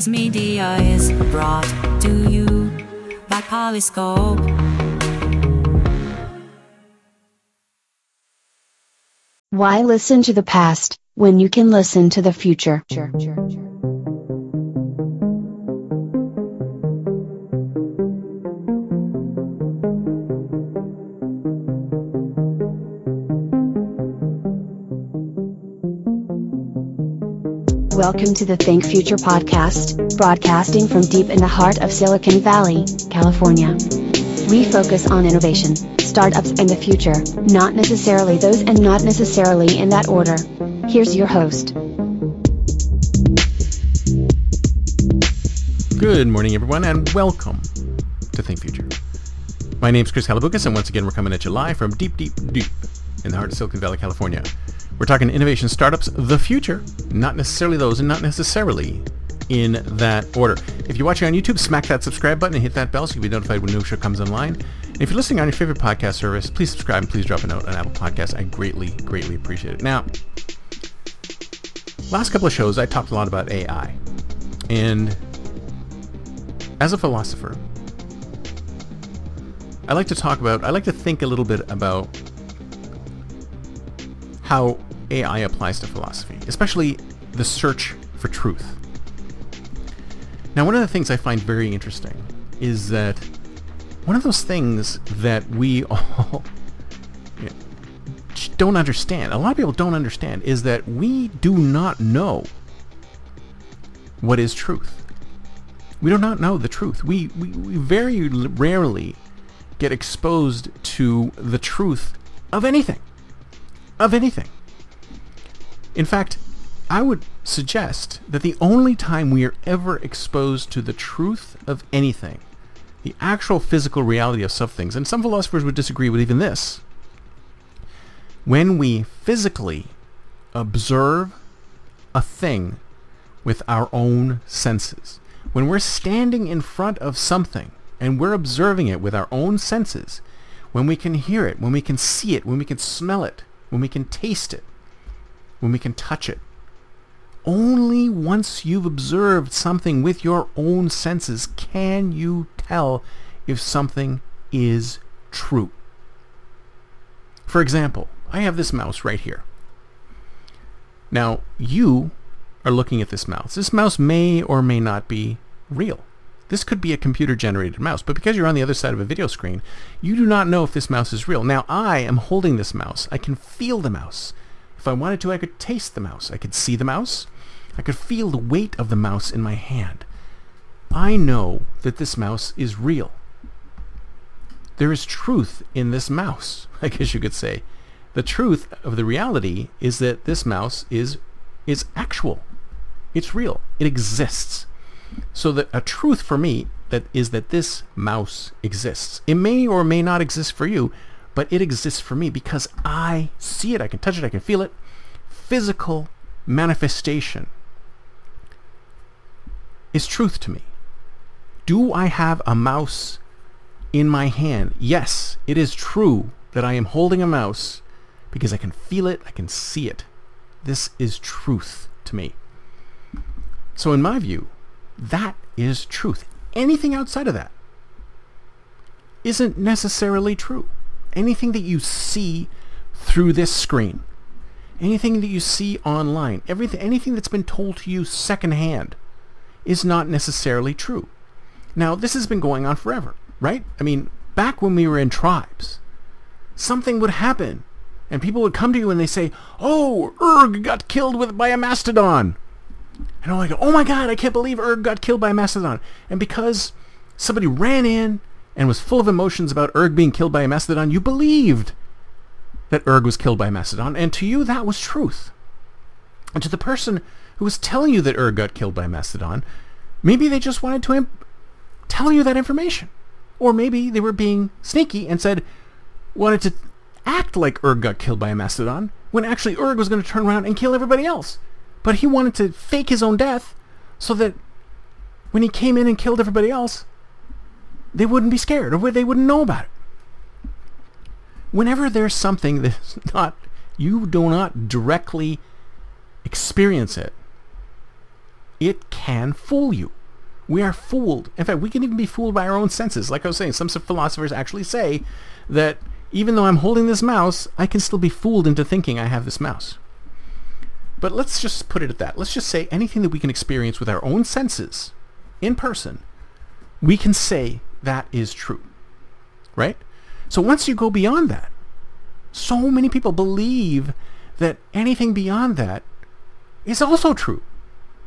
This media is brought to you by Polyscope. Why listen to the past when you can listen to the future? Welcome to the Think Future podcast, broadcasting from deep in the heart of Silicon Valley, California. We focus on innovation, startups, and the future, not necessarily those and not necessarily in that order. Here's your host. Good morning, everyone, and welcome to Think Future. My name's Chris Kalaboukis, and once again, we're coming at you live from deep, deep, deep in the heart of Silicon Valley, California. We're talking innovation startups, the future, not necessarily those, and not necessarily in that order. If you're watching on YouTube, smack that subscribe button and hit that bell so you'll be notified when new show comes online. And if you're listening on your favorite podcast service, please subscribe and please drop a note on Apple Podcasts. I greatly, greatly appreciate it. Now, last couple of shows, I talked a lot about AI. And as a philosopher, I like to talk about, I like to think a little bit about how AI applies to philosophy, especially the search for truth. Now, one of the things I find very interesting is that one of those things that we all don't understand, a lot of people don't understand, is that we do not know what is truth. We do not know the truth. We, we, we very rarely get exposed to the truth of anything. Of anything. In fact, I would suggest that the only time we are ever exposed to the truth of anything, the actual physical reality of some things, and some philosophers would disagree with even this, when we physically observe a thing with our own senses. When we're standing in front of something and we're observing it with our own senses, when we can hear it, when we can see it, when we can smell it, when we can taste it, when we can touch it. Only once you've observed something with your own senses can you tell if something is true. For example, I have this mouse right here. Now, you are looking at this mouse. This mouse may or may not be real. This could be a computer-generated mouse, but because you're on the other side of a video screen, you do not know if this mouse is real. Now, I am holding this mouse. I can feel the mouse. If I wanted to, I could taste the mouse. I could see the mouse. I could feel the weight of the mouse in my hand. I know that this mouse is real. There is truth in this mouse, I guess you could say. The truth of the reality is that this mouse is is actual. It's real. It exists. So that a truth for me that is that this mouse exists. It may or may not exist for you, but it exists for me because I see it, I can touch it, I can feel it. Physical manifestation is truth to me. Do I have a mouse in my hand? Yes, it is true that I am holding a mouse because I can feel it, I can see it. This is truth to me. So in my view, that is truth. Anything outside of that isn't necessarily true anything that you see through this screen, anything that you see online, everything, anything that's been told to you secondhand is not necessarily true. Now, this has been going on forever, right? I mean, back when we were in tribes, something would happen and people would come to you and they say, "Oh, Erg got killed with by a mastodon." And I'm like, "Oh my god, I can't believe Erg got killed by a mastodon." And because somebody ran in and was full of emotions about Erg being killed by a mastodon, you believed that Erg was killed by a mastodon, and to you that was truth. And to the person who was telling you that Erg got killed by a mastodon, maybe they just wanted to imp- tell you that information. Or maybe they were being sneaky and said, wanted to act like Erg got killed by a mastodon, when actually Erg was going to turn around and kill everybody else. But he wanted to fake his own death so that when he came in and killed everybody else, they wouldn't be scared or they wouldn't know about it. Whenever there's something that's not, you do not directly experience it, It can fool you. We are fooled. In fact, we can even be fooled by our own senses. Like I was saying, some philosophers actually say that even though I'm holding this mouse, I can still be fooled into thinking I have this mouse. But let's just put it at that. Let's just say anything that we can experience with our own senses in person, we can say that is true. Right? So once you go beyond that, so many people believe that anything beyond that is also true.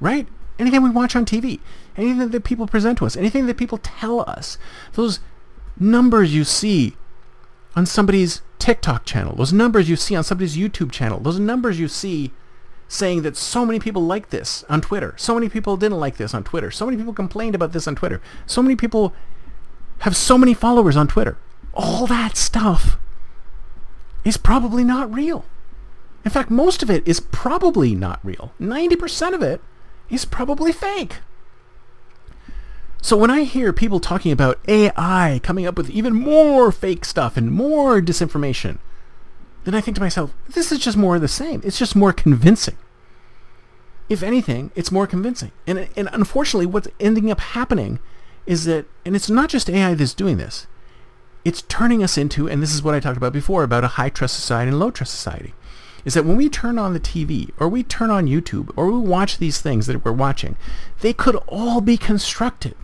Right? Anything we watch on TV, anything that people present to us, anything that people tell us, those numbers you see on somebody's TikTok channel, those numbers you see on somebody's YouTube channel, those numbers you see saying that so many people like this on Twitter, so many people didn't like this on Twitter, so many people complained about this on Twitter, so many people have so many followers on Twitter. All that stuff is probably not real. In fact, most of it is probably not real. 90% of it is probably fake. So when I hear people talking about AI coming up with even more fake stuff and more disinformation, then I think to myself, this is just more of the same. It's just more convincing. If anything, it's more convincing. And, and unfortunately, what's ending up happening is that, and it's not just AI that's doing this, it's turning us into, and this is what I talked about before, about a high trust society and low trust society, is that when we turn on the TV or we turn on YouTube or we watch these things that we're watching, they could all be constructed.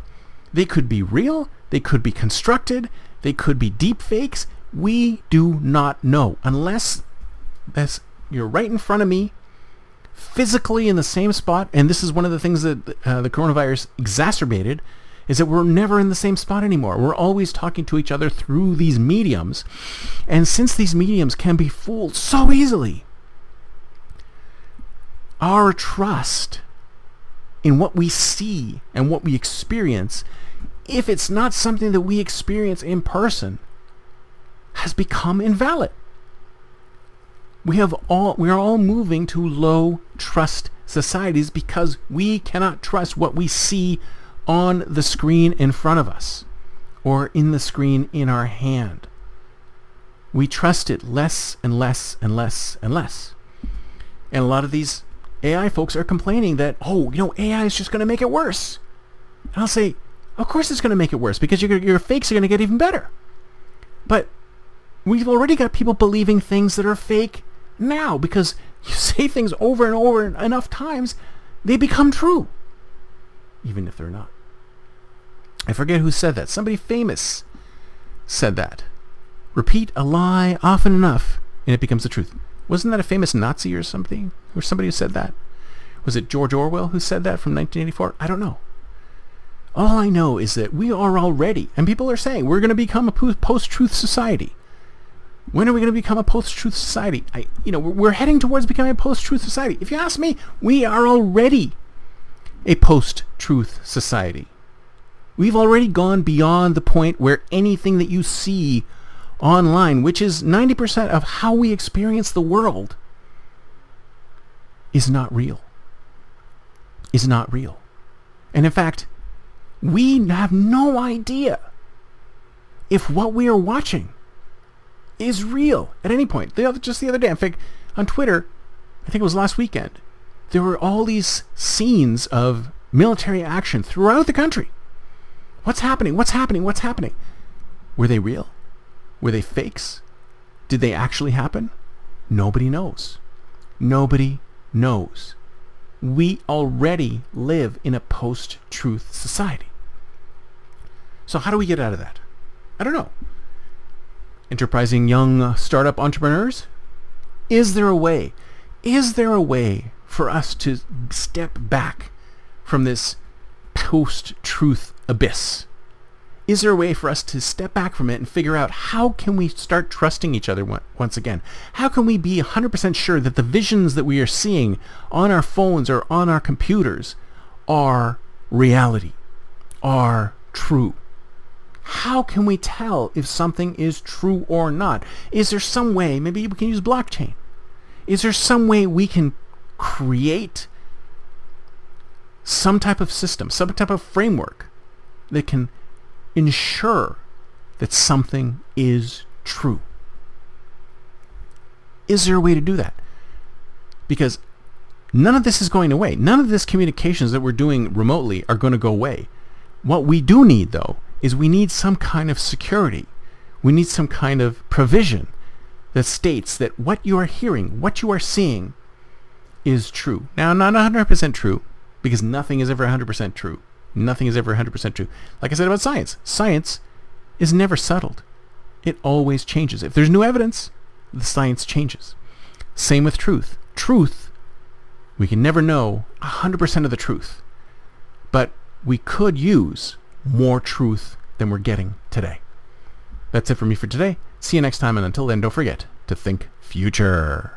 They could be real, they could be constructed, they could be deep fakes, we do not know unless that's you're right in front of me physically in the same spot. And this is one of the things that uh, the coronavirus exacerbated is that we're never in the same spot anymore we're always talking to each other through these mediums and since these mediums can be fooled so easily our trust in what we see and what we experience if it's not something that we experience in person has become invalid. We have all we are all moving to low trust societies because we cannot trust what we see on the screen in front of us or in the screen in our hand. We trust it less and less and less and less. And a lot of these AI folks are complaining that, oh, you know, AI is just going to make it worse. And I'll say, of course it's going to make it worse because your, your fakes are going to get even better. But We've already got people believing things that are fake now because you say things over and over enough times, they become true, even if they're not. I forget who said that. Somebody famous said that. Repeat a lie often enough, and it becomes the truth. Wasn't that a famous Nazi or something? Or somebody who said that? Was it George Orwell who said that from 1984? I don't know. All I know is that we are already, and people are saying, we're going to become a post-truth society. When are we going to become a post-truth society? I, you know, we're heading towards becoming a post-truth society. If you ask me, we are already a post-truth society. We've already gone beyond the point where anything that you see online, which is 90% of how we experience the world, is not real. Is not real. And in fact, we have no idea if what we are watching is real at any point. The other, just the other day, in fact, on Twitter, I think it was last weekend, there were all these scenes of military action throughout the country. What's happening? What's happening? What's happening? Were they real? Were they fakes? Did they actually happen? Nobody knows. Nobody knows. We already live in a post-truth society. So how do we get out of that? I don't know enterprising young uh, startup entrepreneurs? Is there a way? Is there a way for us to step back from this post-truth abyss? Is there a way for us to step back from it and figure out how can we start trusting each other once again? How can we be 100% sure that the visions that we are seeing on our phones or on our computers are reality, are true? how can we tell if something is true or not? Is there some way, maybe we can use blockchain. Is there some way we can create some type of system, some type of framework that can ensure that something is true? Is there a way to do that? Because None of this is going away. None of this communications that we're doing remotely are going to go away. What we do need, though, is we need some kind of security. We need some kind of provision that states that what you are hearing, what you are seeing, is true. Now, not 100% true, because nothing is ever 100% true. Nothing is ever 100% true. Like I said about science, science is never settled. It always changes. If there's new evidence, the science changes. Same with truth. Truth, we can never know 100% of the truth. But we could use more truth than we're getting today. That's it for me for today. See you next time, and until then, don't forget to think future.